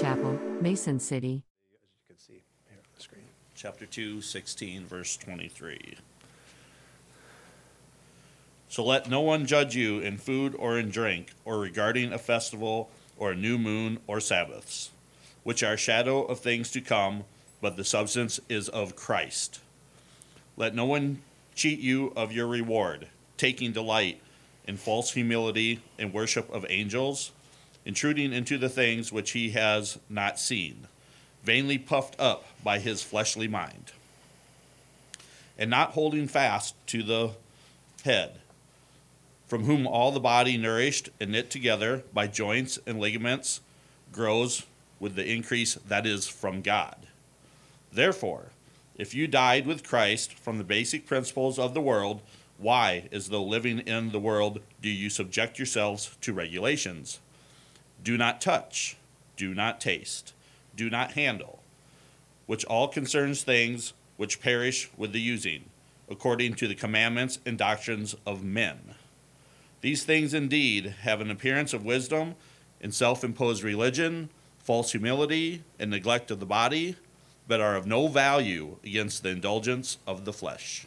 Chapel, Mason City. You can see here on the screen. chapter 2, 16, verse 23. So let no one judge you in food or in drink, or regarding a festival, or a new moon, or Sabbaths, which are shadow of things to come, but the substance is of Christ. Let no one cheat you of your reward, taking delight in false humility and worship of angels, intruding into the things which he has not seen vainly puffed up by his fleshly mind, and not holding fast to the head, from whom all the body, nourished and knit together by joints and ligaments, grows with the increase that is from God. Therefore, if you died with Christ from the basic principles of the world, why, as though living in the world, do you subject yourselves to regulations? Do not touch, do not taste do not handle, which all concerns things which perish with the using, according to the commandments and doctrines of men. These things indeed have an appearance of wisdom in self imposed religion, false humility, and neglect of the body, but are of no value against the indulgence of the flesh.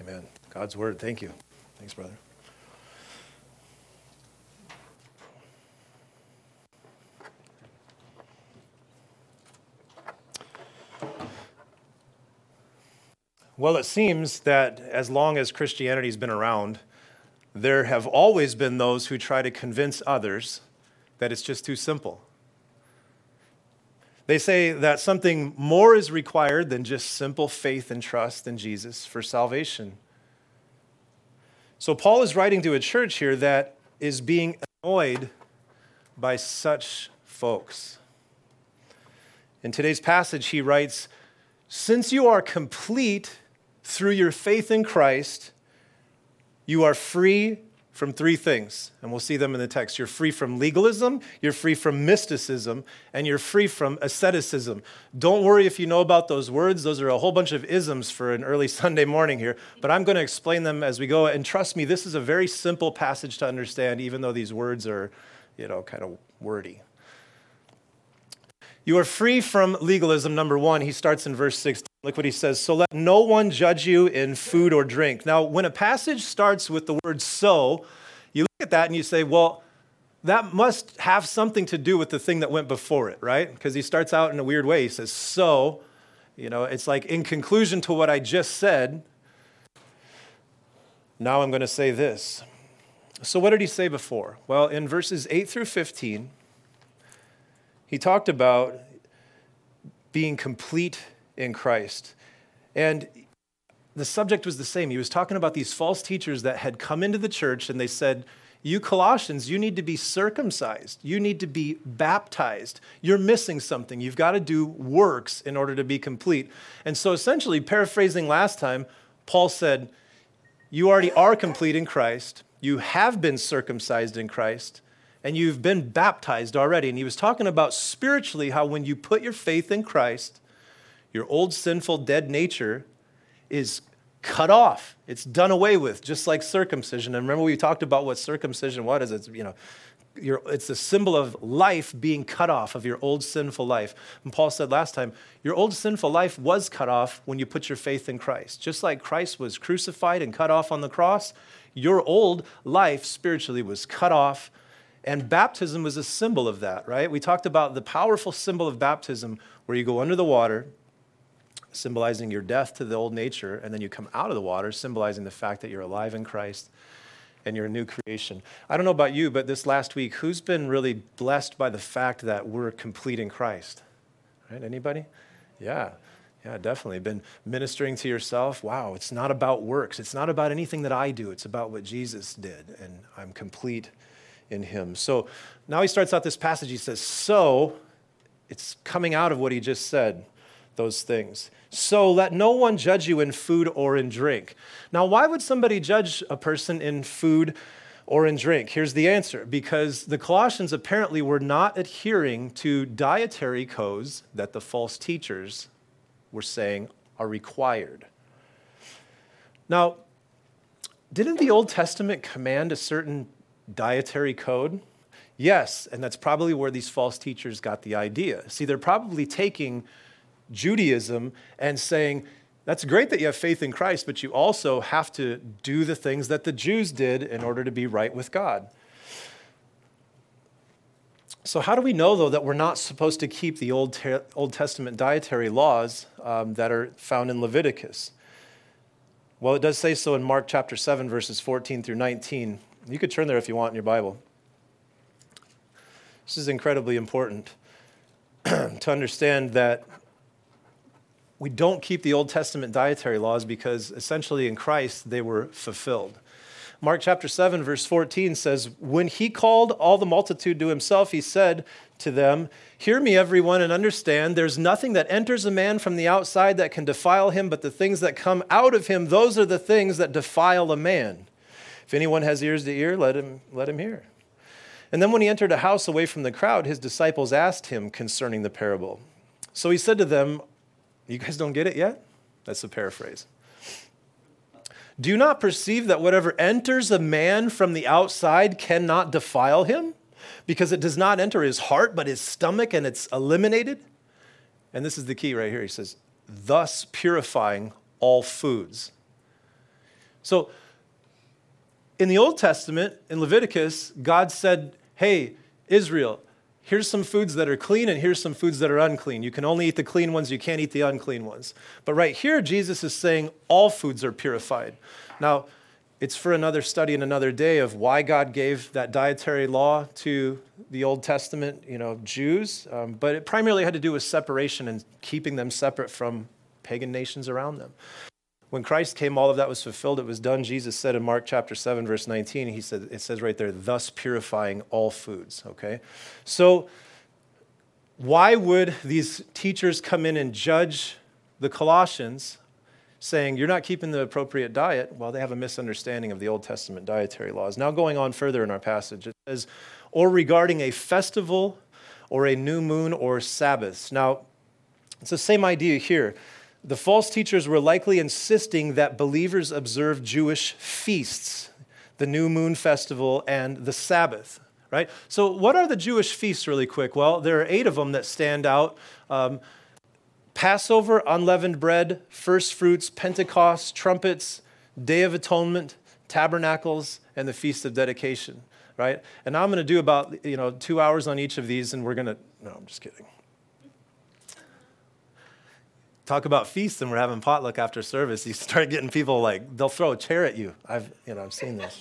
Amen. God's word. Thank you. Thanks, brother. Well, it seems that as long as Christianity's been around, there have always been those who try to convince others that it's just too simple. They say that something more is required than just simple faith and trust in Jesus for salvation. So, Paul is writing to a church here that is being annoyed by such folks. In today's passage, he writes, Since you are complete through your faith in Christ, you are free from three things, and we'll see them in the text. You're free from legalism, you're free from mysticism, and you're free from asceticism. Don't worry if you know about those words, those are a whole bunch of isms for an early Sunday morning here, but I'm going to explain them as we go. And trust me, this is a very simple passage to understand, even though these words are, you know, kind of wordy. You are free from legalism, number one. He starts in verse 16. Look what he says. So let no one judge you in food or drink. Now, when a passage starts with the word so, you look at that and you say, well, that must have something to do with the thing that went before it, right? Because he starts out in a weird way. He says, so, you know, it's like in conclusion to what I just said, now I'm going to say this. So, what did he say before? Well, in verses 8 through 15, he talked about being complete in Christ. And the subject was the same. He was talking about these false teachers that had come into the church and they said, You Colossians, you need to be circumcised. You need to be baptized. You're missing something. You've got to do works in order to be complete. And so, essentially, paraphrasing last time, Paul said, You already are complete in Christ. You have been circumcised in Christ and you've been baptized already. And he was talking about spiritually how when you put your faith in Christ, your old sinful dead nature is cut off. It's done away with, just like circumcision. And remember, we talked about what circumcision what is. It's, you know, it's the symbol of life being cut off of your old sinful life. And Paul said last time, your old sinful life was cut off when you put your faith in Christ. Just like Christ was crucified and cut off on the cross, your old life spiritually was cut off and baptism was a symbol of that, right? We talked about the powerful symbol of baptism where you go under the water, symbolizing your death to the old nature, and then you come out of the water, symbolizing the fact that you're alive in Christ and you're a new creation. I don't know about you, but this last week, who's been really blessed by the fact that we're complete in Christ? Right? Anybody? Yeah. Yeah, definitely. Been ministering to yourself. Wow, it's not about works. It's not about anything that I do. It's about what Jesus did, and I'm complete in him. So now he starts out this passage. He says, So, it's coming out of what he just said, those things. So let no one judge you in food or in drink. Now, why would somebody judge a person in food or in drink? Here's the answer because the Colossians apparently were not adhering to dietary codes that the false teachers were saying are required. Now, didn't the Old Testament command a certain dietary code. Yes, and that's probably where these false teachers got the idea. See, they're probably taking Judaism and saying, that's great that you have faith in Christ, but you also have to do the things that the Jews did in order to be right with God. So, how do we know, though, that we're not supposed to keep the Old, Old Testament dietary laws um, that are found in Leviticus? Well, it does say so in Mark chapter 7, verses 14 through 19. You could turn there if you want in your Bible. This is incredibly important to understand that we don't keep the Old Testament dietary laws because essentially in Christ they were fulfilled. Mark chapter 7, verse 14 says, When he called all the multitude to himself, he said to them, Hear me, everyone, and understand there's nothing that enters a man from the outside that can defile him, but the things that come out of him, those are the things that defile a man. If anyone has ears to hear, let him, let him hear. And then when he entered a house away from the crowd, his disciples asked him concerning the parable. So he said to them, You guys don't get it yet? That's the paraphrase. Do you not perceive that whatever enters a man from the outside cannot defile him? Because it does not enter his heart, but his stomach, and it's eliminated? And this is the key right here. He says, thus purifying all foods. So, in the Old Testament, in Leviticus, God said, Hey, Israel, here's some foods that are clean and here's some foods that are unclean. You can only eat the clean ones, you can't eat the unclean ones. But right here, Jesus is saying all foods are purified. Now, it's for another study and another day of why God gave that dietary law to the Old Testament, you know, Jews. Um, but it primarily had to do with separation and keeping them separate from pagan nations around them. When Christ came, all of that was fulfilled. It was done. Jesus said in Mark chapter 7, verse 19, he said, it says right there, thus purifying all foods. Okay? So why would these teachers come in and judge the Colossians saying, You're not keeping the appropriate diet? Well, they have a misunderstanding of the Old Testament dietary laws. Now, going on further in our passage, it says, Or regarding a festival or a new moon or Sabbaths. Now, it's the same idea here. The false teachers were likely insisting that believers observe Jewish feasts, the new moon festival and the Sabbath, right? So, what are the Jewish feasts, really quick? Well, there are eight of them that stand out. Um, Passover, unleavened bread, first fruits, Pentecost, trumpets, Day of Atonement, tabernacles, and the Feast of Dedication, right? And now I'm going to do about, you know, two hours on each of these, and we're going to, no, I'm just kidding talk about feasts and we're having potluck after service, you start getting people like, they'll throw a chair at you. I've, you know, I've seen this.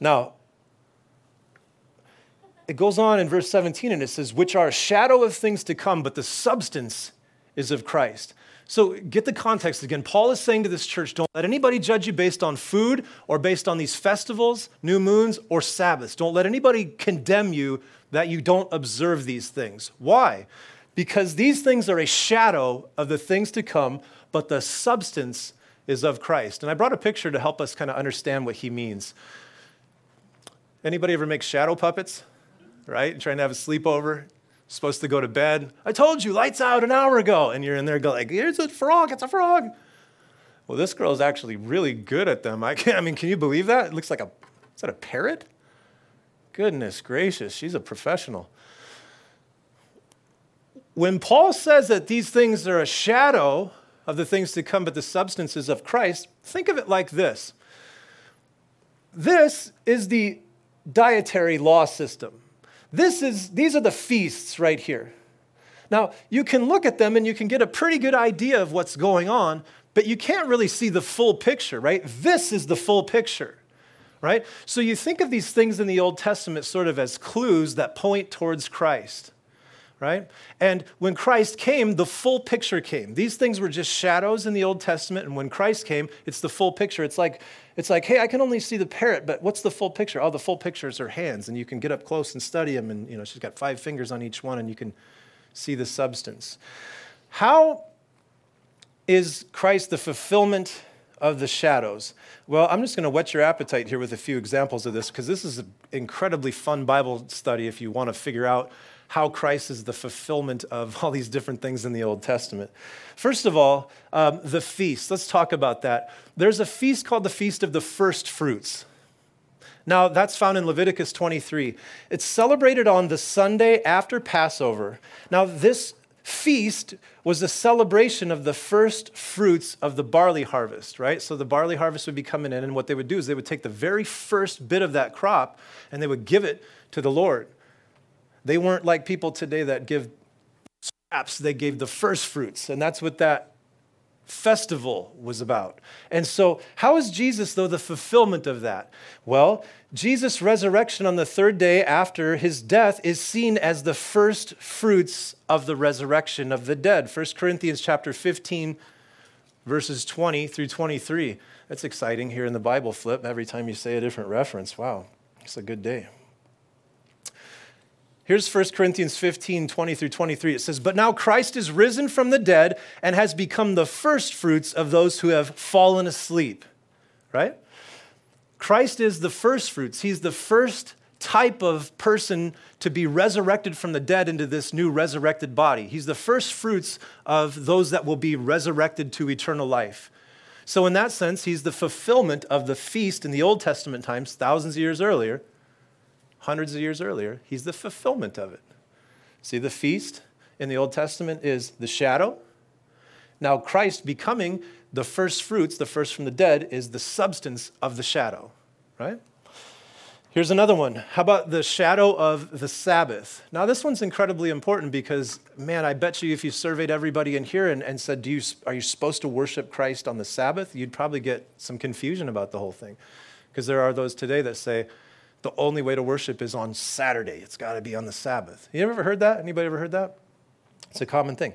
Now, it goes on in verse 17 and it says, which are a shadow of things to come, but the substance is of Christ. So get the context again. Paul is saying to this church, don't let anybody judge you based on food or based on these festivals, new moons, or Sabbaths. Don't let anybody condemn you that you don't observe these things. Why? Because these things are a shadow of the things to come, but the substance is of Christ. And I brought a picture to help us kind of understand what he means. Anybody ever make shadow puppets? Right? Trying to have a sleepover, supposed to go to bed. I told you, lights out an hour ago. And you're in there going like, here's a frog, it's a frog. Well, this girl is actually really good at them. I, I mean, can you believe that? It looks like a, is that a parrot? Goodness gracious, she's a professional when Paul says that these things are a shadow of the things to come, but the substances of Christ, think of it like this this is the dietary law system. This is, these are the feasts right here. Now, you can look at them and you can get a pretty good idea of what's going on, but you can't really see the full picture, right? This is the full picture, right? So you think of these things in the Old Testament sort of as clues that point towards Christ right? And when Christ came, the full picture came. These things were just shadows in the Old Testament, and when Christ came, it's the full picture. It's like, it's like, hey, I can only see the parrot, but what's the full picture? Oh, the full picture is her hands, and you can get up close and study them, and you know, she's got five fingers on each one, and you can see the substance. How is Christ the fulfillment of the shadows? Well, I'm just going to whet your appetite here with a few examples of this because this is an incredibly fun Bible study if you want to figure out how Christ is the fulfillment of all these different things in the Old Testament. First of all, um, the feast. Let's talk about that. There's a feast called the Feast of the First Fruits. Now, that's found in Leviticus 23. It's celebrated on the Sunday after Passover. Now, this feast was a celebration of the first fruits of the barley harvest, right? So the barley harvest would be coming in, and what they would do is they would take the very first bit of that crop and they would give it to the Lord. They weren't like people today that give scraps, they gave the first fruits, and that's what that festival was about. And so, how is Jesus, though, the fulfillment of that? Well, Jesus' resurrection on the third day after his death is seen as the first fruits of the resurrection of the dead. 1 Corinthians chapter 15, verses 20 through 23. That's exciting here in the Bible flip. Every time you say a different reference, wow, it's a good day. Here's 1 Corinthians 15, 20 through 23. It says, But now Christ is risen from the dead and has become the first fruits of those who have fallen asleep. Right? Christ is the first fruits. He's the first type of person to be resurrected from the dead into this new resurrected body. He's the first fruits of those that will be resurrected to eternal life. So, in that sense, he's the fulfillment of the feast in the Old Testament times, thousands of years earlier hundreds of years earlier. He's the fulfillment of it. See, the feast in the Old Testament is the shadow. Now, Christ becoming the first fruits, the first from the dead, is the substance of the shadow, right? Here's another one. How about the shadow of the Sabbath? Now, this one's incredibly important because, man, I bet you if you surveyed everybody in here and, and said, Do you, Are you supposed to worship Christ on the Sabbath? You'd probably get some confusion about the whole thing. Because there are those today that say, the only way to worship is on Saturday. It's got to be on the Sabbath. You ever heard that? Anybody ever heard that? It's a common thing.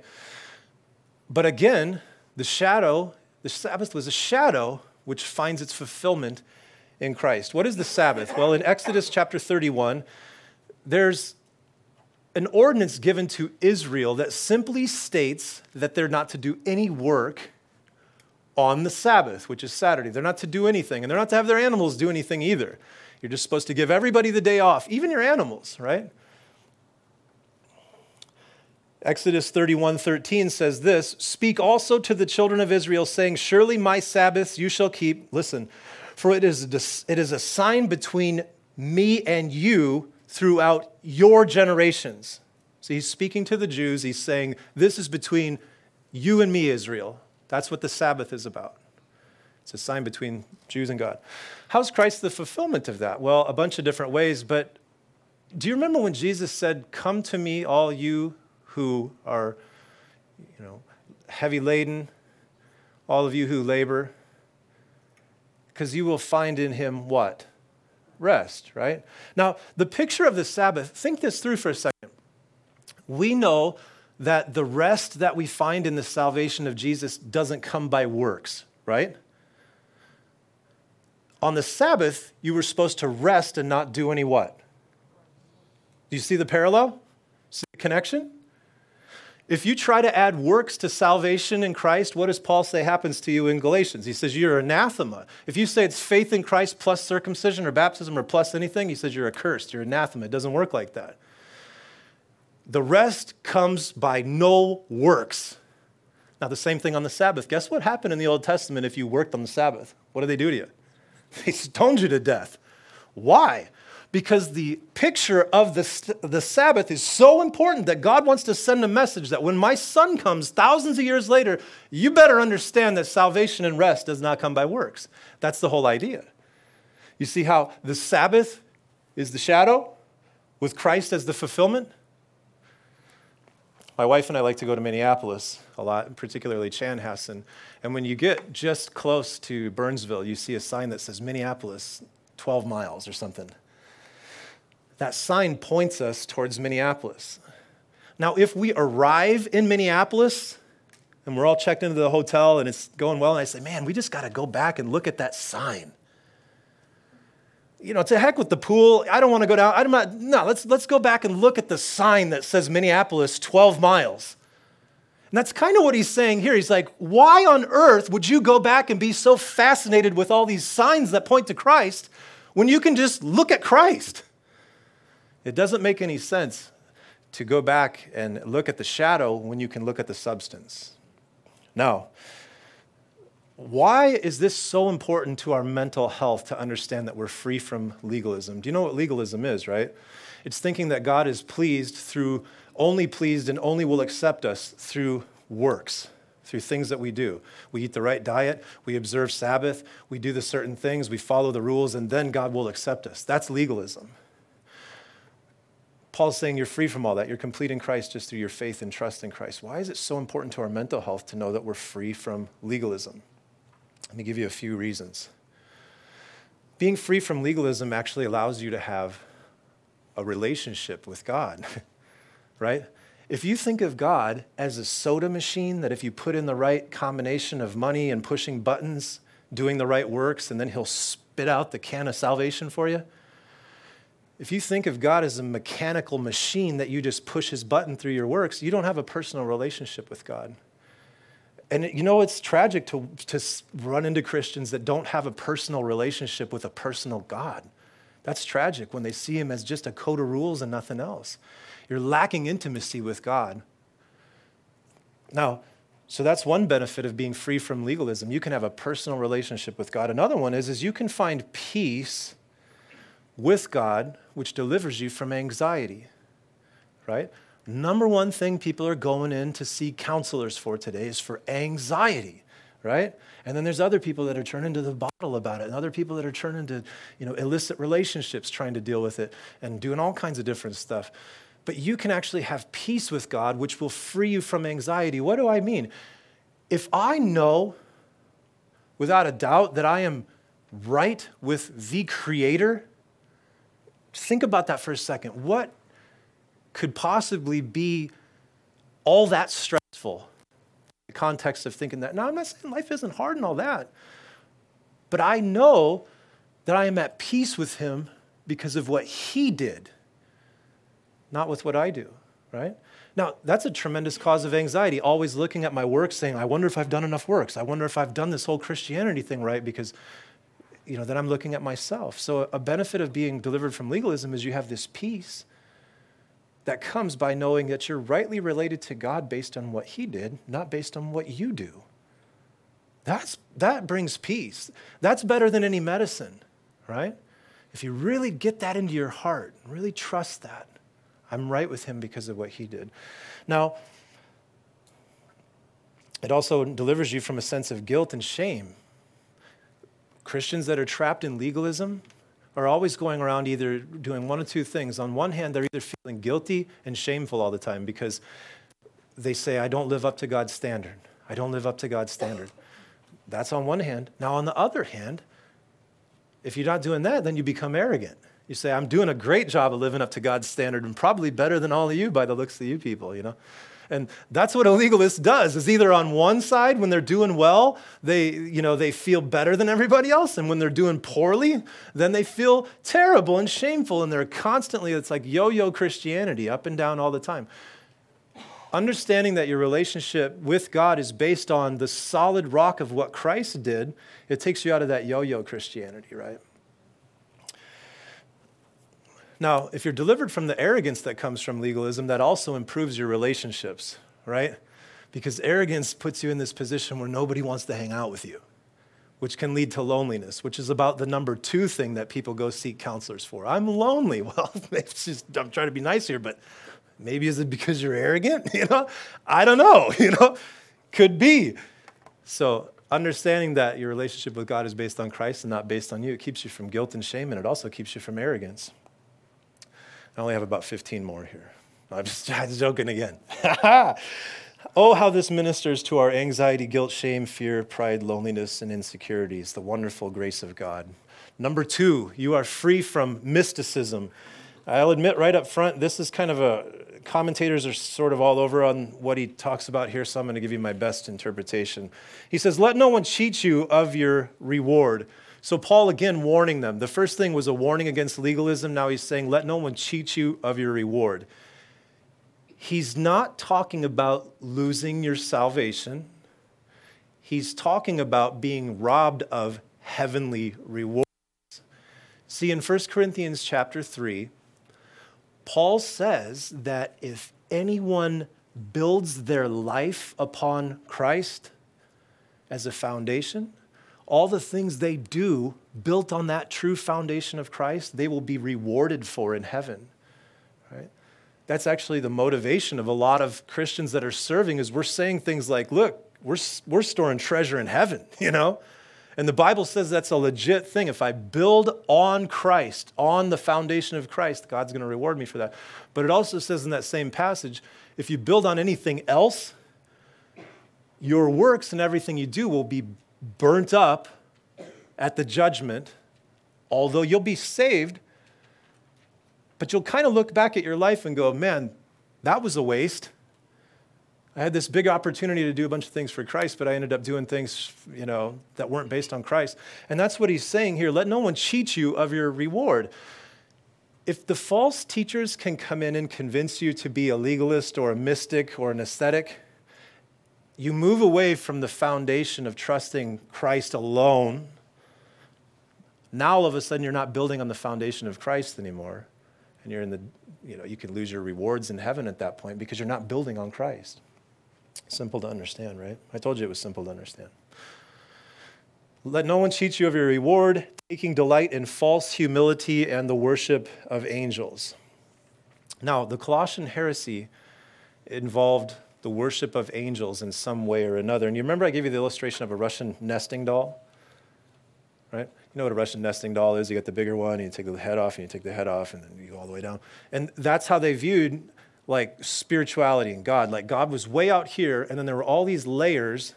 But again, the shadow, the Sabbath was a shadow which finds its fulfillment in Christ. What is the Sabbath? Well, in Exodus chapter 31, there's an ordinance given to Israel that simply states that they're not to do any work on the Sabbath, which is Saturday. They're not to do anything, and they're not to have their animals do anything either. You're just supposed to give everybody the day off, even your animals, right? Exodus 31 13 says this Speak also to the children of Israel, saying, Surely my Sabbaths you shall keep. Listen, for it is, it is a sign between me and you throughout your generations. So he's speaking to the Jews. He's saying, This is between you and me, Israel. That's what the Sabbath is about. It's a sign between Jews and God. How's Christ the fulfillment of that? Well, a bunch of different ways, but do you remember when Jesus said, Come to me, all you who are you know, heavy laden, all of you who labor? Because you will find in him what? Rest, right? Now, the picture of the Sabbath, think this through for a second. We know that the rest that we find in the salvation of Jesus doesn't come by works, right? On the Sabbath, you were supposed to rest and not do any what? Do you see the parallel? See the connection? If you try to add works to salvation in Christ, what does Paul say happens to you in Galatians? He says you're anathema. If you say it's faith in Christ plus circumcision or baptism or plus anything, he says you're accursed, you're anathema. It doesn't work like that. The rest comes by no works. Now, the same thing on the Sabbath. Guess what happened in the Old Testament if you worked on the Sabbath? What did they do to you? They stoned you to death. Why? Because the picture of the, the Sabbath is so important that God wants to send a message that when my son comes thousands of years later, you better understand that salvation and rest does not come by works. That's the whole idea. You see how the Sabbath is the shadow with Christ as the fulfillment? My wife and I like to go to Minneapolis a lot, particularly Chanhassen. And when you get just close to Burnsville, you see a sign that says Minneapolis, 12 miles or something. That sign points us towards Minneapolis. Now, if we arrive in Minneapolis and we're all checked into the hotel and it's going well, and I say, man, we just got to go back and look at that sign you know, to heck with the pool. I don't want to go down. I'm not, no, let's, let's go back and look at the sign that says Minneapolis 12 miles. And that's kind of what he's saying here. He's like, why on earth would you go back and be so fascinated with all these signs that point to Christ when you can just look at Christ? It doesn't make any sense to go back and look at the shadow when you can look at the substance. Now, why is this so important to our mental health to understand that we're free from legalism? Do you know what legalism is, right? It's thinking that God is pleased through, only pleased and only will accept us through works, through things that we do. We eat the right diet, we observe Sabbath, we do the certain things, we follow the rules, and then God will accept us. That's legalism. Paul's saying you're free from all that. You're complete in Christ just through your faith and trust in Christ. Why is it so important to our mental health to know that we're free from legalism? Let me give you a few reasons. Being free from legalism actually allows you to have a relationship with God, right? If you think of God as a soda machine that if you put in the right combination of money and pushing buttons, doing the right works, and then he'll spit out the can of salvation for you, if you think of God as a mechanical machine that you just push his button through your works, you don't have a personal relationship with God. And you know, it's tragic to, to run into Christians that don't have a personal relationship with a personal God. That's tragic when they see him as just a code of rules and nothing else. You're lacking intimacy with God. Now, so that's one benefit of being free from legalism. You can have a personal relationship with God. Another one is, is you can find peace with God, which delivers you from anxiety, right? Number one thing people are going in to see counselors for today is for anxiety, right? And then there's other people that are turning to the bottle about it, and other people that are turning to, you know, illicit relationships trying to deal with it and doing all kinds of different stuff. But you can actually have peace with God, which will free you from anxiety. What do I mean? If I know without a doubt that I am right with the Creator, Think about that for a second. What could possibly be all that stressful? In the context of thinking that. Now, I'm not saying life isn't hard and all that, but I know that I am at peace with Him because of what He did, not with what I do, right? Now, that's a tremendous cause of anxiety, always looking at my work saying, I wonder if I've done enough works. I wonder if I've done this whole Christianity thing right because you know, then I'm looking at myself. So a benefit of being delivered from legalism is you have this peace that comes by knowing that you're rightly related to God based on what he did, not based on what you do. That's, that brings peace. That's better than any medicine, right? If you really get that into your heart, really trust that, I'm right with him because of what he did. Now, it also delivers you from a sense of guilt and shame Christians that are trapped in legalism are always going around either doing one of two things. On one hand, they're either feeling guilty and shameful all the time because they say, I don't live up to God's standard. I don't live up to God's standard. That's on one hand. Now, on the other hand, if you're not doing that, then you become arrogant. You say, I'm doing a great job of living up to God's standard and probably better than all of you by the looks of you people, you know? And that's what a legalist does is either on one side when they're doing well, they, you know, they feel better than everybody else. And when they're doing poorly, then they feel terrible and shameful. And they're constantly, it's like yo-yo Christianity, up and down all the time. Understanding that your relationship with God is based on the solid rock of what Christ did, it takes you out of that yo-yo Christianity, right? Now, if you're delivered from the arrogance that comes from legalism, that also improves your relationships, right? Because arrogance puts you in this position where nobody wants to hang out with you, which can lead to loneliness, which is about the number two thing that people go seek counselors for. I'm lonely. Well, just, I'm trying to be nice here, but maybe is it because you're arrogant? You know, I don't know. You know, could be. So understanding that your relationship with God is based on Christ and not based on you, it keeps you from guilt and shame, and it also keeps you from arrogance. I only have about 15 more here. I'm just, joking again. oh, how this ministers to our anxiety, guilt, shame, fear, pride, loneliness, and insecurities, the wonderful grace of God. Number two, you are free from mysticism. I'll admit right up front, this is kind of a, commentators are sort of all over on what he talks about here, so I'm going to give you my best interpretation. He says, Let no one cheat you of your reward. So, Paul again warning them. The first thing was a warning against legalism. Now he's saying, let no one cheat you of your reward. He's not talking about losing your salvation, he's talking about being robbed of heavenly rewards. See, in 1 Corinthians chapter 3, Paul says that if anyone builds their life upon Christ, as a foundation, all the things they do built on that true foundation of Christ, they will be rewarded for in heaven. Right? That's actually the motivation of a lot of Christians that are serving is we're saying things like, look, we're, we're storing treasure in heaven, you know? And the Bible says that's a legit thing. If I build on Christ, on the foundation of Christ, God's going to reward me for that. But it also says in that same passage, if you build on anything else, your works and everything you do will be burnt up at the judgment, although you'll be saved. But you'll kind of look back at your life and go, man, that was a waste. I had this big opportunity to do a bunch of things for Christ, but I ended up doing things, you know, that weren't based on Christ. And that's what he's saying here. Let no one cheat you of your reward. If the false teachers can come in and convince you to be a legalist or a mystic or an ascetic, you move away from the foundation of trusting Christ alone. Now all of a sudden you're not building on the foundation of Christ anymore. And you're in the, you know, you can lose your rewards in heaven at that point because you're not building on Christ. Simple to understand, right? I told you it was simple to understand. Let no one cheat you of your reward, taking delight in false humility and the worship of angels. Now, the Colossian heresy involved the worship of angels in some way or another. And you remember I gave you the illustration of a Russian nesting doll? Right? You know what a Russian nesting doll is? You get the bigger one, and you take the head off, and you take the head off, and then you go all the way down. And that's how they viewed like spirituality and God. Like God was way out here, and then there were all these layers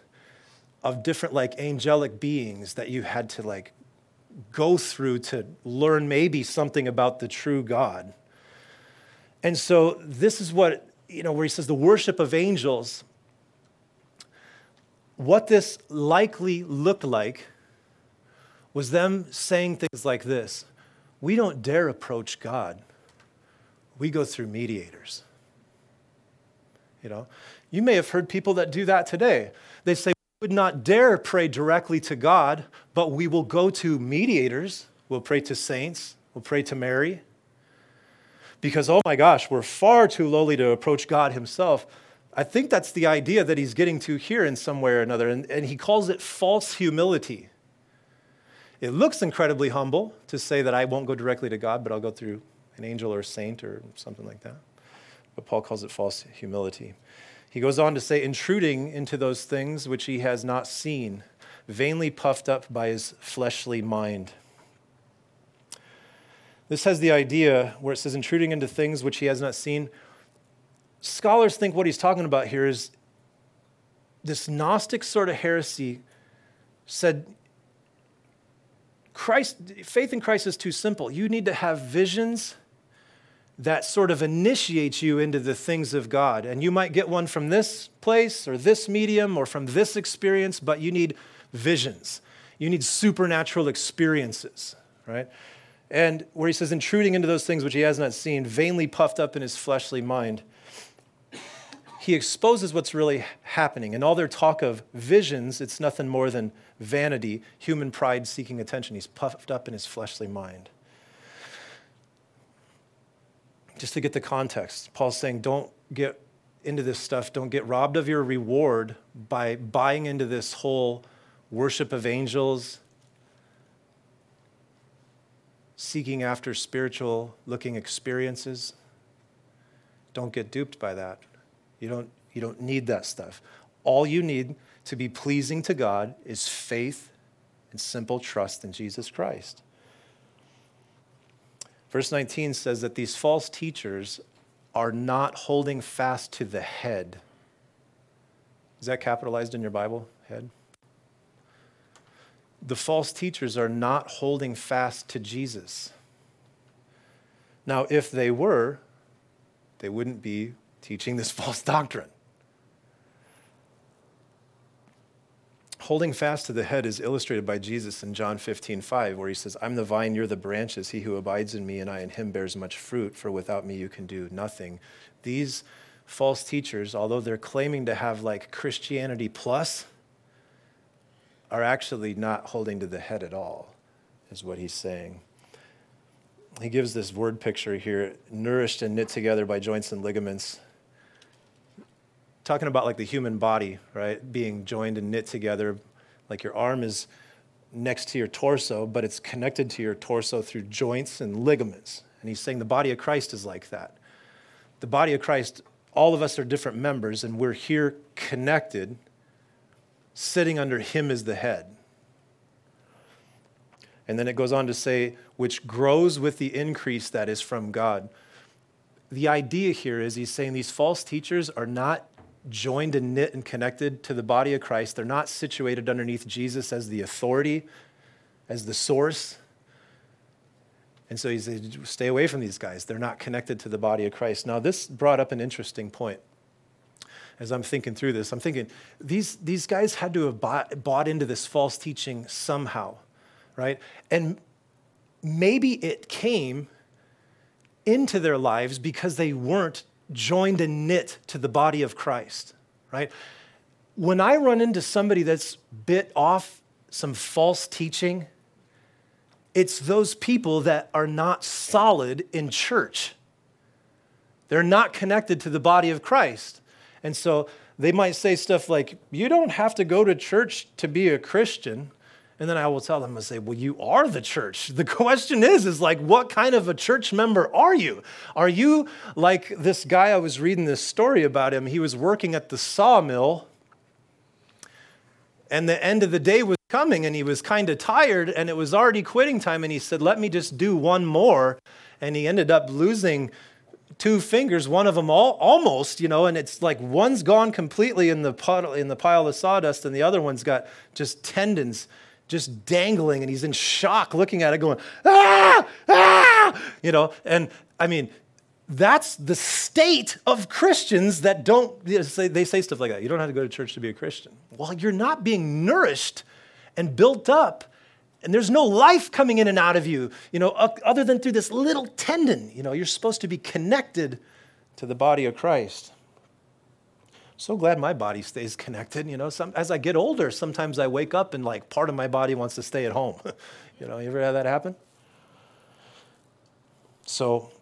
of different like angelic beings that you had to like go through to learn maybe something about the true God. And so this is what, you know, where he says the worship of angels, what this likely looked like was them saying things like this We don't dare approach God, we go through mediators. You know, you may have heard people that do that today. They say, we would not dare pray directly to God, but we will go to mediators. We'll pray to saints. We'll pray to Mary. Because, oh my gosh, we're far too lowly to approach God Himself. I think that's the idea that he's getting to here in some way or another. And, and he calls it false humility. It looks incredibly humble to say that I won't go directly to God, but I'll go through an angel or a saint or something like that but Paul calls it false humility. He goes on to say, intruding into those things which he has not seen, vainly puffed up by his fleshly mind. This has the idea where it says intruding into things which he has not seen. Scholars think what he's talking about here is this Gnostic sort of heresy said Christ, faith in Christ is too simple. You need to have visions that sort of initiates you into the things of God. And you might get one from this place or this medium or from this experience, but you need visions. You need supernatural experiences, right? And where he says, intruding into those things which he has not seen, vainly puffed up in his fleshly mind, he exposes what's really happening. And all their talk of visions, it's nothing more than vanity, human pride seeking attention. He's puffed up in his fleshly mind just to get the context, Paul's saying, don't get into this stuff, don't get robbed of your reward by buying into this whole worship of angels, seeking after spiritual looking experiences. Don't get duped by that. You don't, you don't need that stuff. All you need to be pleasing to God is faith and simple trust in Jesus Christ. Verse 19 says that these false teachers are not holding fast to the head. Is that capitalized in your Bible? Head? The false teachers are not holding fast to Jesus. Now, if they were, they wouldn't be teaching this false doctrine. Holding fast to the head is illustrated by Jesus in John 15, 5, where he says, I'm the vine, you're the branches. He who abides in me and I in him bears much fruit, for without me you can do nothing. These false teachers, although they're claiming to have like Christianity plus, are actually not holding to the head at all, is what he's saying. He gives this word picture here nourished and knit together by joints and ligaments talking about like the human body, right? Being joined and knit together like your arm is next to your torso, but it's connected to your torso through joints and ligaments. And he's saying the body of Christ is like that. The body of Christ, all of us are different members, and we're here connected, sitting under him as the head. And then it goes on to say, which grows with the increase that is from God. The idea here is he's saying these false teachers are not joined and knit and connected to the body of Christ. They're not situated underneath Jesus as the authority, as the source. And so he said, stay away from these guys. They're not connected to the body of Christ. Now, this brought up an interesting point. As I'm thinking through this, I'm thinking these, these guys had to have bought, bought into this false teaching somehow, right? And maybe it came into their lives because they weren't joined and knit to the body of Christ, right? When I run into somebody that's bit off some false teaching, it's those people that are not solid in church. They're not connected to the body of Christ. And so they might say stuff like, You don't have to go to church to be a Christian. And then I will tell them and say, well, you are the church. The question is, is like, what kind of a church member are you? Are you like this guy I was reading this story about him? He was working at the sawmill, and the end of the day was coming, and he was kind of tired, and it was already quitting time, and he said, let me just do one more. And he ended up losing two fingers, one of them all, almost, you know, and it's like one's gone completely in the, puddle, in the pile of sawdust, and the other one's got just tendons just dangling and he's in shock looking at it going ah! Ah! You know and i mean that's the state of christians that don't they say stuff like that. You don't have to go to church to be a christian. Well you're not being nourished and built up and there's no life coming in and out of you you know other than through this little tendon you know you're supposed to be connected to the body of christ so glad my body stays connected. You know, some, as I get older, sometimes I wake up and like part of my body wants to stay at home. you know, you ever had that happen? So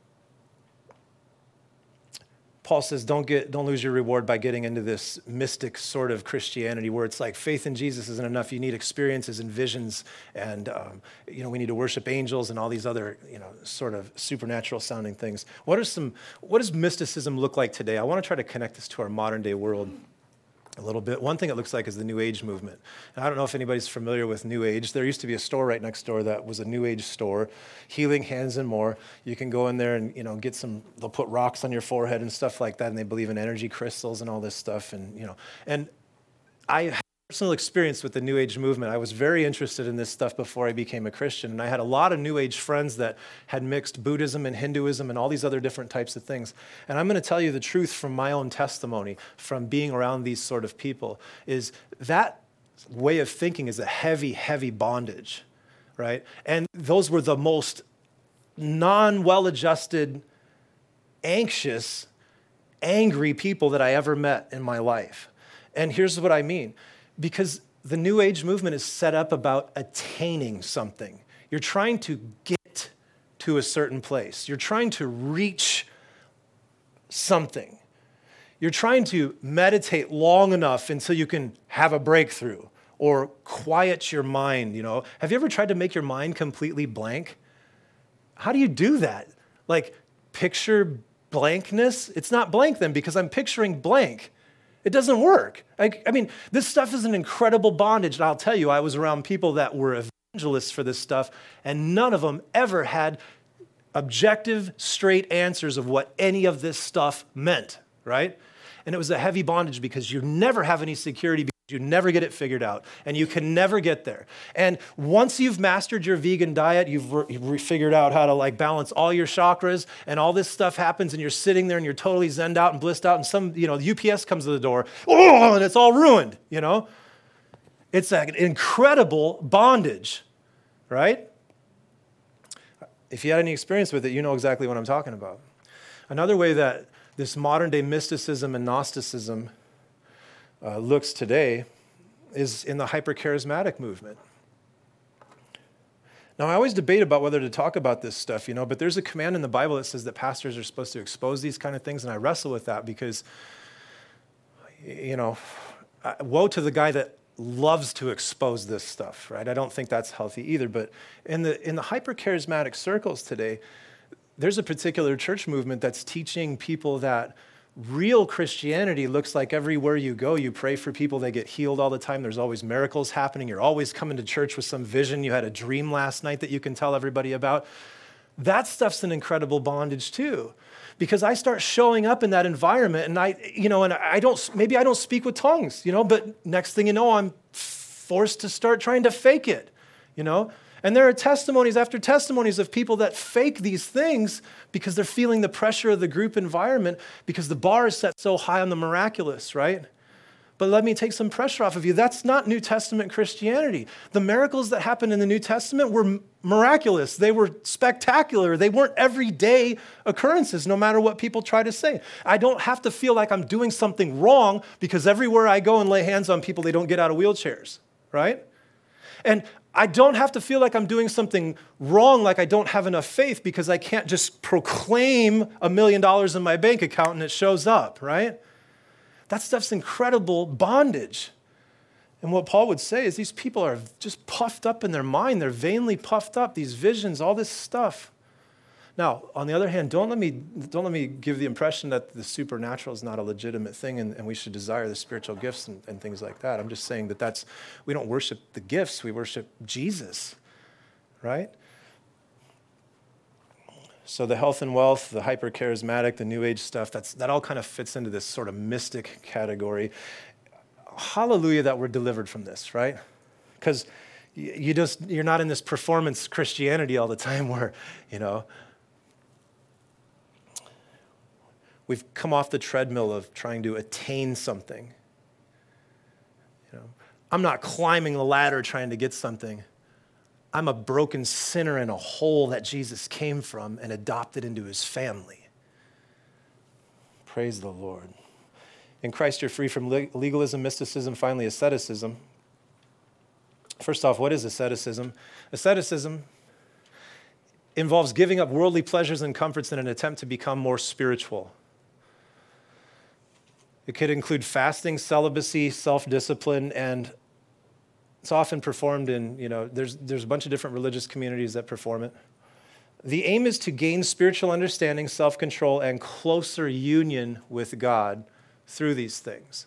Paul says, don't, get, don't lose your reward by getting into this mystic sort of Christianity where it's like faith in Jesus isn't enough. You need experiences and visions, and um, you know we need to worship angels and all these other you know sort of supernatural sounding things. What are some? What does mysticism look like today? I want to try to connect this to our modern day world a little bit. One thing it looks like is the New Age movement. And I don't know if anybody's familiar with New Age. There used to be a store right next door that was a New Age store, Healing Hands and More. You can go in there and you know get some. They'll put rocks on your forehead and stuff like that, and they believe in energy crystals and all this stuff. And you know, and I personal experience with the New Age movement. I was very interested in this stuff before I became a Christian. And I had a lot of New Age friends that had mixed Buddhism and Hinduism and all these other different types of things. And I'm going to tell you the truth from my own testimony, from being around these sort of people, is that way of thinking is a heavy, heavy bondage, right? And those were the most non well adjusted, anxious, angry people that I ever met in my life. And here's what I mean because the New Age movement is set up about attaining something. You're trying to get to a certain place, you're trying to reach something. You're trying to meditate long enough until you can have a breakthrough or quiet your mind, you know. Have you ever tried to make your mind completely blank? How do you do that? Like picture blankness? It's not blank then because I'm picturing blank. It doesn't work. I, I, mean, this stuff is an incredible bondage. And I'll tell you, I was around people that were evangelists for this stuff, and none of them ever had objective, straight answers of what any of this stuff meant, right? And it was a heavy bondage because you never have any security you never get it figured out, and you can never get there. And once you've mastered your vegan diet, you've, re- you've figured out how to like balance all your chakras, and all this stuff happens, and you're sitting there and you're totally zenned out and blissed out, and some, you know, UPS comes to the door, oh, and it's all ruined, you know? It's an incredible bondage, right? If you had any experience with it, you know exactly what I'm talking about. Another way that this modern day mysticism and Gnosticism uh, looks today is in the hypercharismatic movement. Now, I always debate about whether to talk about this stuff, you know, but there's a command in the Bible that says that pastors are supposed to expose these kind of things, and I wrestle with that because, you know, woe to the guy that loves to expose this stuff, right? I don't think that's healthy either. But in the, in the hyper charismatic circles today, there's a particular church movement that's teaching people that real Christianity looks like everywhere you go, you pray for people, they get healed all the time. There's always miracles happening. You're always coming to church with some vision. You had a dream last night that you can tell everybody about. That stuff's an incredible bondage too. Because I start showing up in that environment and I, you know, and I don't, maybe I don't speak with tongues, you know, but next thing you know, I'm forced to start trying to fake it, you know? And there are testimonies after testimonies of people that fake these things because they're feeling the pressure of the group environment because the bar is set so high on the miraculous, right? But let me take some pressure off of you. That's not New Testament Christianity. The miracles that happened in the New Testament were miraculous, they were spectacular. They weren't everyday occurrences, no matter what people try to say. I don't have to feel like I'm doing something wrong because everywhere I go and lay hands on people, they don't get out of wheelchairs, right? And I don't have to feel like I'm doing something wrong, like I don't have enough faith, because I can't just proclaim a million dollars in my bank account and it shows up, right? That stuff's incredible bondage. And what Paul would say is these people are just puffed up in their mind. They're vainly puffed up, these visions, all this stuff. Now, on the other hand, don't let me, don't let me give the impression that the supernatural is not a legitimate thing and, and we should desire the spiritual gifts and, and things like that. I'm just saying that that's, we don't worship the gifts, we worship Jesus, right? So the health and wealth, the hyper charismatic, the new age stuff, that's, that all kind of fits into this sort of mystic category. Hallelujah that we're delivered from this, right? Because you just you're not in this performance Christianity all the time where, you know, We've come off the treadmill of trying to attain something. You know, I'm not climbing the ladder trying to get something. I'm a broken sinner in a hole that Jesus came from and adopted into his family. Praise the Lord. In Christ, you're free from legalism, mysticism, finally, asceticism. First off, what is asceticism? Asceticism involves giving up worldly pleasures and comforts in an attempt to become more spiritual. It could include fasting, celibacy, self discipline, and it's often performed in, you know, there's, there's a bunch of different religious communities that perform it. The aim is to gain spiritual understanding, self control, and closer union with God through these things.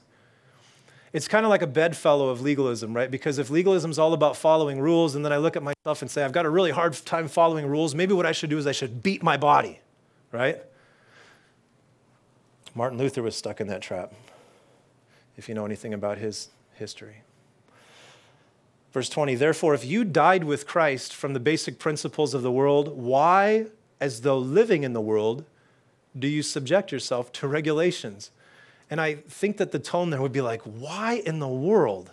It's kind of like a bedfellow of legalism, right? Because if legalism is all about following rules, and then I look at myself and say, I've got a really hard time following rules, maybe what I should do is I should beat my body, right? Martin Luther was stuck in that trap, if you know anything about his history. Verse 20, therefore, if you died with Christ from the basic principles of the world, why, as though living in the world, do you subject yourself to regulations? And I think that the tone there would be like, why in the world?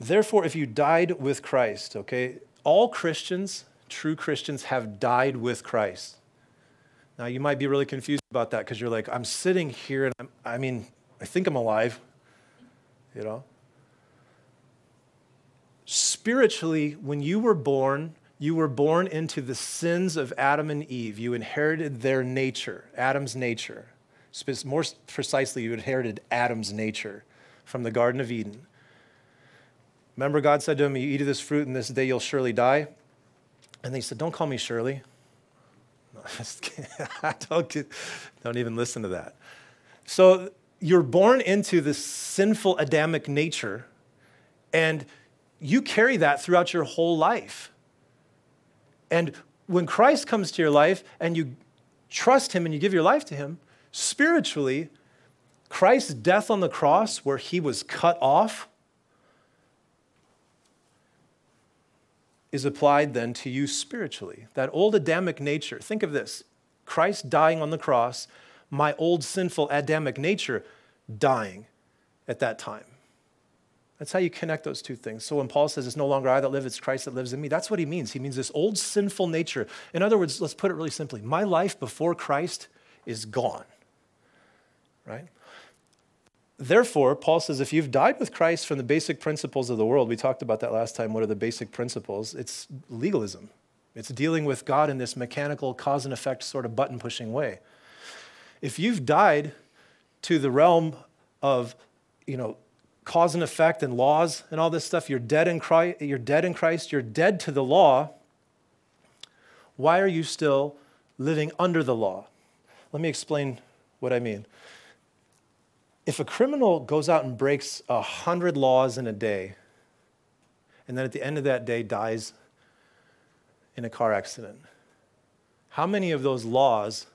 Therefore, if you died with Christ, okay, all Christians, true Christians, have died with Christ. Now, you might be really confused about that because you're like, I'm sitting here and I'm, I mean, I think I'm alive, you know? Spiritually, when you were born, you were born into the sins of Adam and Eve. You inherited their nature, Adam's nature. More precisely, you inherited Adam's nature from the Garden of Eden. Remember, God said to him, You eat of this fruit, and this day you'll surely die. And he said, Don't call me Shirley. don't, don't even listen to that. So you're born into this sinful Adamic nature, and you carry that throughout your whole life. And when Christ comes to your life and you trust him and you give your life to him, spiritually, Christ's death on the cross, where he was cut off, is applied then to you spiritually. That old Adamic nature, think of this Christ dying on the cross, my old sinful Adamic nature dying at that time. That's how you connect those two things. So when Paul says it's no longer I that live, it's Christ that lives in me, that's what he means. He means this old sinful nature. In other words, let's put it really simply my life before Christ is gone, right? Therefore, Paul says if you've died with Christ from the basic principles of the world, we talked about that last time. What are the basic principles? It's legalism, it's dealing with God in this mechanical cause and effect sort of button pushing way. If you've died to the realm of, you know, cause and effect and laws and all this stuff. You're dead in Christ, you're dead in Christ, you're dead to the law. Why are you still living under the law? Let me explain what I mean. If a criminal goes out and breaks a hundred laws in a day, and then at the end of that day dies in a car accident, how many of those laws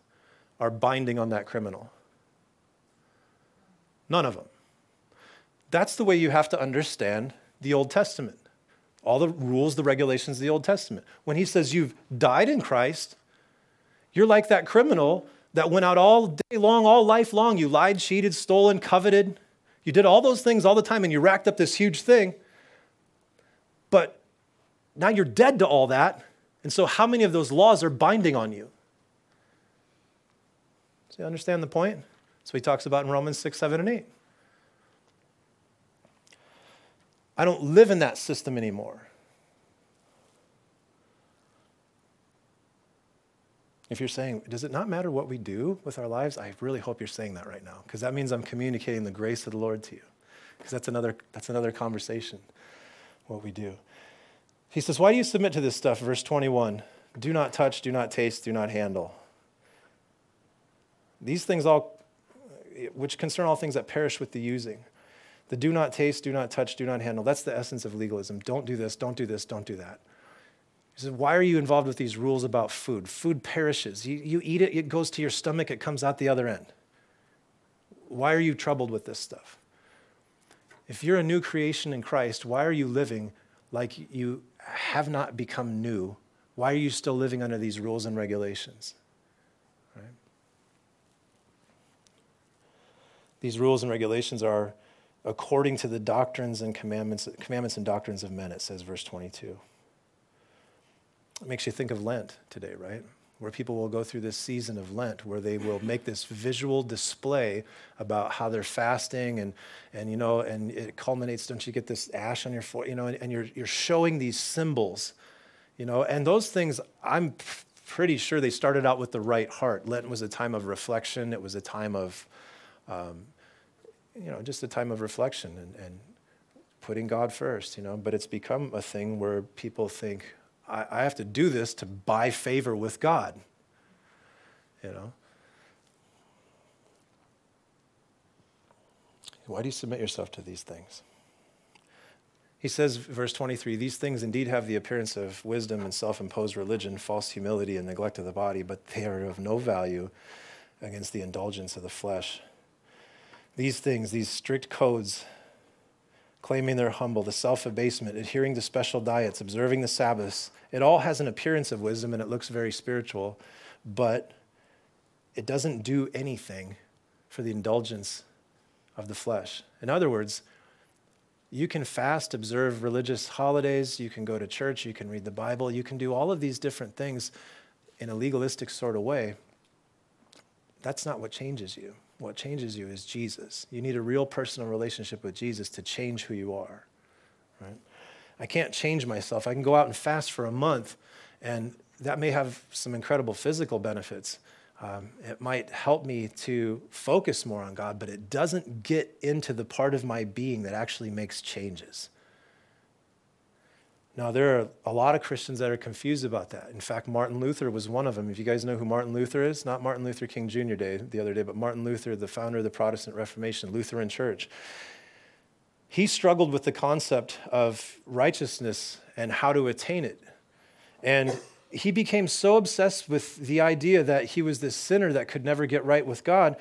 are binding on that criminal? None of them. That's the way you have to understand the Old Testament. All the rules, the regulations of the Old Testament. When he says you've died in Christ, you're like that criminal that went out all day long, all life long. You lied, cheated, stolen, coveted. You did all those things all the time and you racked up this huge thing. But now you're dead to all that. And so, how many of those laws are binding on you? So, you understand the point? So, he talks about in Romans 6, 7, and 8. I don't live in that system anymore. If you're saying, does it not matter what we do with our lives? I really hope you're saying that right now, because that means I'm communicating the grace of the Lord to you. Because that's another, that's another conversation, what we do. He says, Why do you submit to this stuff? Verse 21 Do not touch, do not taste, do not handle. These things all, which concern all things that perish with the using. The do not taste, do not touch, do not handle. That's the essence of legalism. Don't do this, don't do this, don't do that. He says, Why are you involved with these rules about food? Food perishes. You, you eat it, it goes to your stomach, it comes out the other end. Why are you troubled with this stuff? If you're a new creation in Christ, why are you living like you have not become new? Why are you still living under these rules and regulations? Right? These rules and regulations are according to the doctrines and commandments, commandments and doctrines of men, it says, verse 22. It makes you think of Lent today, right? Where people will go through this season of Lent, where they will make this visual display about how they're fasting, and, and you know, and it culminates. Don't you get this ash on your forehead? You know, and, and you're you're showing these symbols, you know, and those things. I'm pretty sure they started out with the right heart. Lent was a time of reflection. It was a time of, um, you know, just a time of reflection and, and putting God first. You know, but it's become a thing where people think, I, I have to do this to buy favor with God. You know? Why do you submit yourself to these things? He says, verse 23, these things indeed have the appearance of wisdom and self imposed religion, false humility, and neglect of the body, but they are of no value against the indulgence of the flesh. These things, these strict codes, claiming they're humble, the self abasement, adhering to special diets, observing the Sabbaths. It all has an appearance of wisdom and it looks very spiritual, but it doesn't do anything for the indulgence of the flesh. In other words, you can fast, observe religious holidays, you can go to church, you can read the Bible, you can do all of these different things in a legalistic sort of way. That's not what changes you. What changes you is Jesus. You need a real personal relationship with Jesus to change who you are. Right? I can't change myself. I can go out and fast for a month, and that may have some incredible physical benefits. Um, it might help me to focus more on God, but it doesn't get into the part of my being that actually makes changes. Now, there are a lot of Christians that are confused about that. In fact, Martin Luther was one of them. If you guys know who Martin Luther is, not Martin Luther King Jr. Day the other day, but Martin Luther, the founder of the Protestant Reformation, Lutheran Church. He struggled with the concept of righteousness and how to attain it. And he became so obsessed with the idea that he was this sinner that could never get right with God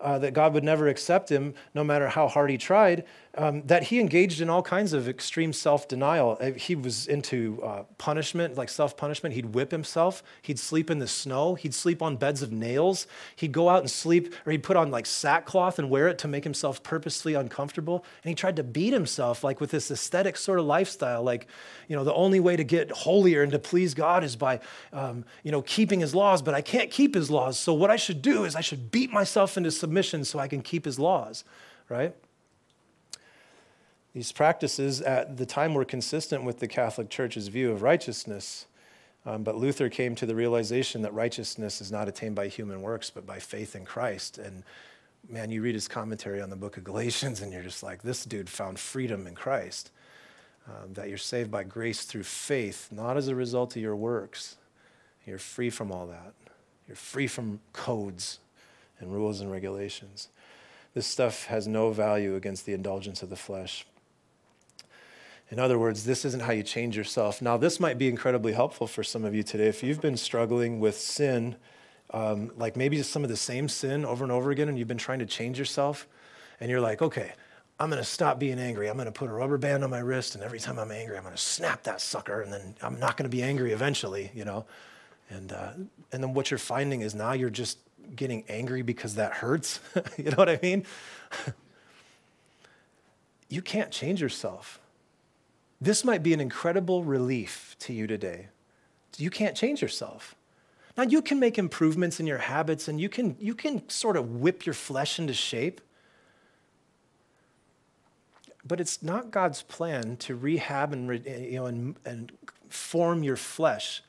uh, that God would never accept him no matter how hard he tried, um, that he engaged in all kinds of extreme self denial. Uh, he was into uh, punishment, like self punishment. He'd whip himself. He'd sleep in the snow. He'd sleep on beds of nails. He'd go out and sleep, or he'd put on like sackcloth and wear it to make himself purposely uncomfortable. And he tried to beat himself, like with this ascetic sort of lifestyle. Like, you know, the only way to get holier and to please God is by, um, you know, keeping his laws, but I can't keep his laws. So what I should do is I should beat myself into submission so I can keep his laws, right? These practices at the time were consistent with the Catholic Church's view of righteousness, um, but Luther came to the realization that righteousness is not attained by human works, but by faith in Christ. And man, you read his commentary on the book of Galatians and you're just like, this dude found freedom in Christ. Um, that you're saved by grace through faith, not as a result of your works. You're free from all that. You're free from codes and rules and regulations. This stuff has no value against the indulgence of the flesh. In other words, this isn't how you change yourself. Now, this might be incredibly helpful for some of you today. If you've been struggling with sin, um, like maybe just some of the same sin over and over again, and you've been trying to change yourself, and you're like, okay, I'm to stop being angry. I'm to put a rubber band on my wrist, and every time I'm angry, I'm to snap that sucker, and then I'm not to be angry eventually, you know? And, uh, and then what you're finding is now you're just getting angry because that hurts. you know what I mean? you can't change yourself. This might be an incredible relief to you today. You can't change yourself. Now, you can make improvements in your habits and you can, you can sort of whip your flesh into shape. But it's not God's plan to rehab and, you know, and, and form your flesh.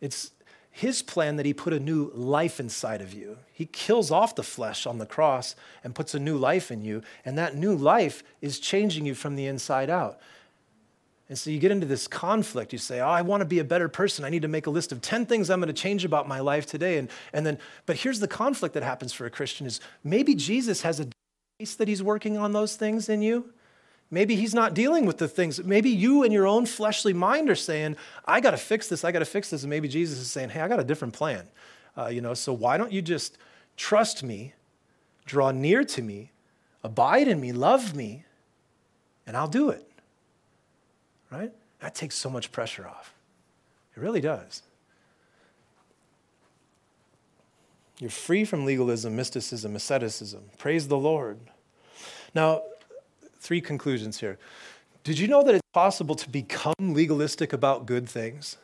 It's his plan that he put a new life inside of you. He kills off the flesh on the cross and puts a new life in you. And that new life is changing you from the inside out. And so you get into this conflict. You say, Oh, I want to be a better person. I need to make a list of 10 things I'm going to change about my life today. And, and then, but here's the conflict that happens for a Christian is maybe Jesus has a case that he's working on those things in you. Maybe he's not dealing with the things. Maybe you and your own fleshly mind are saying, I got to fix this, I got to fix this. And maybe Jesus is saying, Hey, I got a different plan. Uh, you know, so why don't you just trust me, draw near to me, abide in me, love me, and I'll do it right? That takes so much pressure off. It really does. You're free from legalism, mysticism, asceticism. Praise the Lord. Now, three conclusions here. Did you know that it's possible to become legalistic about good things?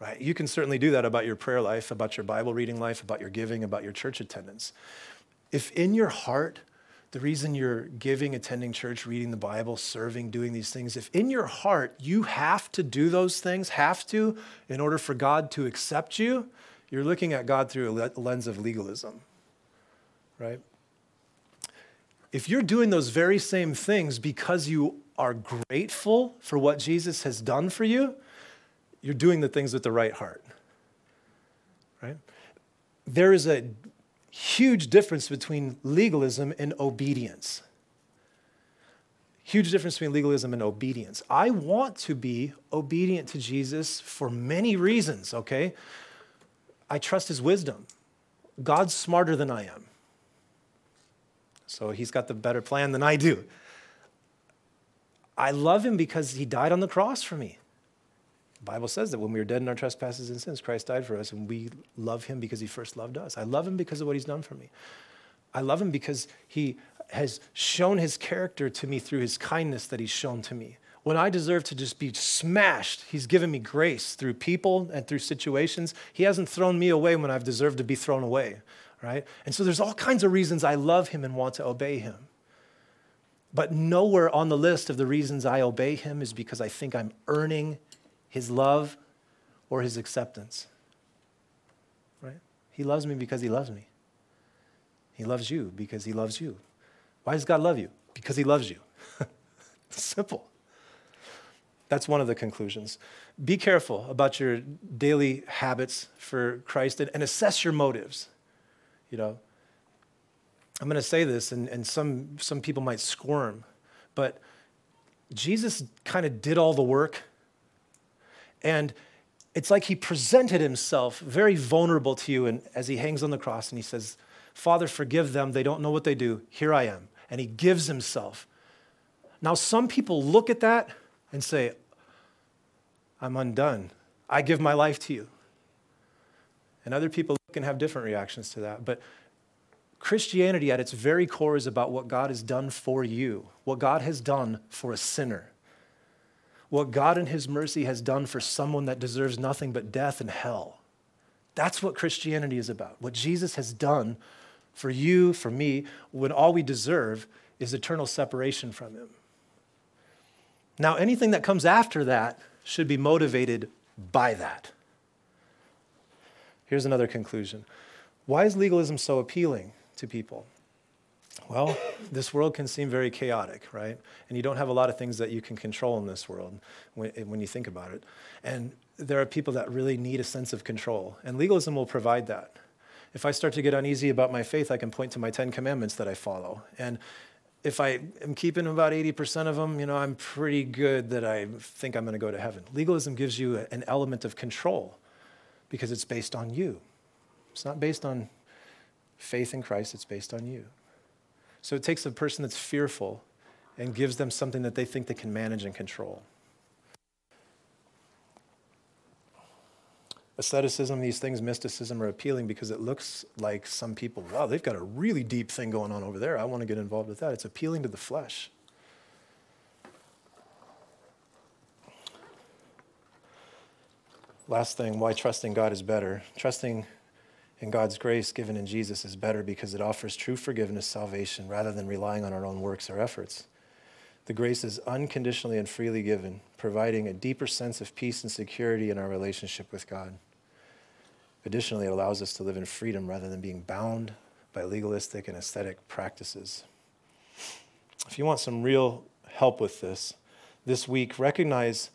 Right? You can certainly do that about your prayer life, about your Bible reading life, about your giving, about your church attendance. If in your heart the reason you're giving, attending church, reading the Bible, serving, doing these things, if in your heart you have to do those things, have to, in order for God to accept you, you're looking at God through a lens of legalism, right? If you're doing those very same things because you are grateful for what Jesus has done for you, you're doing the things with the right heart, right? There is a huge difference between legalism and obedience. Huge difference between legalism and obedience. I want to be obedient to Jesus for many reasons, okay? I trust his wisdom. God's smarter than I am. So he's got the better plan than I do. I love him because he died on the cross for me. The Bible says that when we were dead in our trespasses and sins, Christ died for us, and we love him because he first loved us. I love him because of what he's done for me. I love him because he has shown his character to me through his kindness that he's shown to me. When I deserve to just be smashed, he's given me grace through people and through situations. He hasn't thrown me away when I've deserved to be thrown away, right? And so there's all kinds of reasons I love him and want to obey him. But nowhere on the list of the reasons I obey him is because I think I'm earning his love or his acceptance. Right? He loves me because he loves me. He loves you because he loves you. Why does God love you? Because he loves you. Simple. That's one of the conclusions. Be careful about your daily habits for Christ and, and assess your motives. You know, I'm going to say this, and, and some, some people might squirm, but Jesus kind of did all the work and it's like he presented himself very vulnerable to you and as he hangs on the cross and he says, Father, forgive them. They don't know what they do. Here I am. And he gives himself. Now, some people look at that and say, I'm undone. I give my life to you. And other people can have different reactions to that. But Christianity, at its very core, is about what God has done for you, what God has done for a sinner what God in His mercy has done for someone that deserves nothing but death and hell. That's what Christianity is about. What Jesus has done for you, for me, when all we deserve is eternal separation from Him. Now, anything that comes after that should be motivated by that. Here's another conclusion Why is legalism so appealing to people? Well, this world can seem very chaotic, right? And you don't have a lot of things that you can control in this world when, eh, when you think about it. And there are people that really need a sense of control, and legalism will provide that. If I start to get uneasy about my faith, I can point to my Ten Commandments that I follow. And if I am keeping about 80% of them, you know, I'm pretty good that I think I'm going to go to heaven. Legalism gives you an element of control because it's based on you. It's not based on faith in Christ, it's based on you. So it takes a person that's fearful and gives them something that they think they can manage and control. Asceticism, these things, mysticism are appealing because it looks like some people, wow, they've got a really deep thing going on over there. I want to get involved with that. It's appealing to the flesh. Last thing, why trusting God is better. Trusting in God's grace given in Jesus is better because it offers true forgiveness, salvation, rather than relying on our own works or efforts. The grace is unconditionally and freely given, providing a deeper sense of peace and security in our relationship with God. Additionally, it allows us to live in freedom rather than being bound by legalistic and ascetic practices. If you want some real help with this, this week, recognize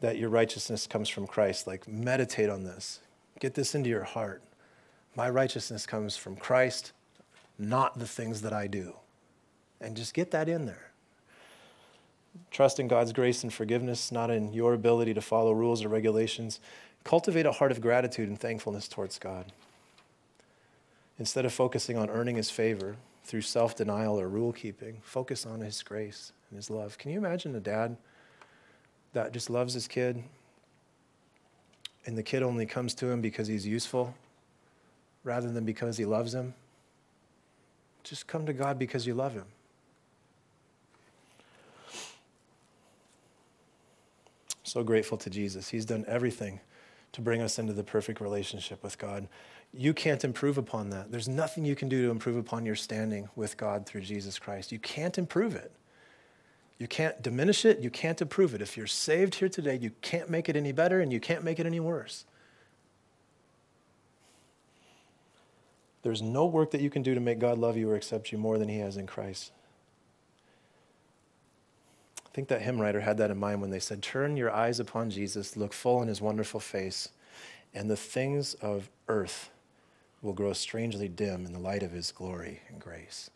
that your righteousness comes from Christ. Like, meditate on this, get this into your heart. My righteousness comes from Christ, not the things that I do. And just get that in there. Trust in God's grace and forgiveness, not in your ability to follow rules or regulations. Cultivate a heart of gratitude and thankfulness towards God. Instead of focusing on earning his favor through self denial or rule keeping, focus on his grace and his love. Can you imagine a dad that just loves his kid and the kid only comes to him because he's useful rather than because he loves him. Just come to God because you love him. So grateful to Jesus. He's done everything to bring us into the perfect relationship with God. You can't improve upon that. There's nothing you can do to improve upon your standing with God through Jesus Christ. You can't improve it. You can't diminish it. You can't improve it. If you're saved here today, you can't make it any better and you can't make it any worse. There's no work that you can do to make God love you or accept you more than He has in Christ. I think that hymn writer had that in mind when they said, Turn your eyes upon Jesus, look full in His wonderful face, and the things of earth will grow strangely dim in the light of His glory and grace.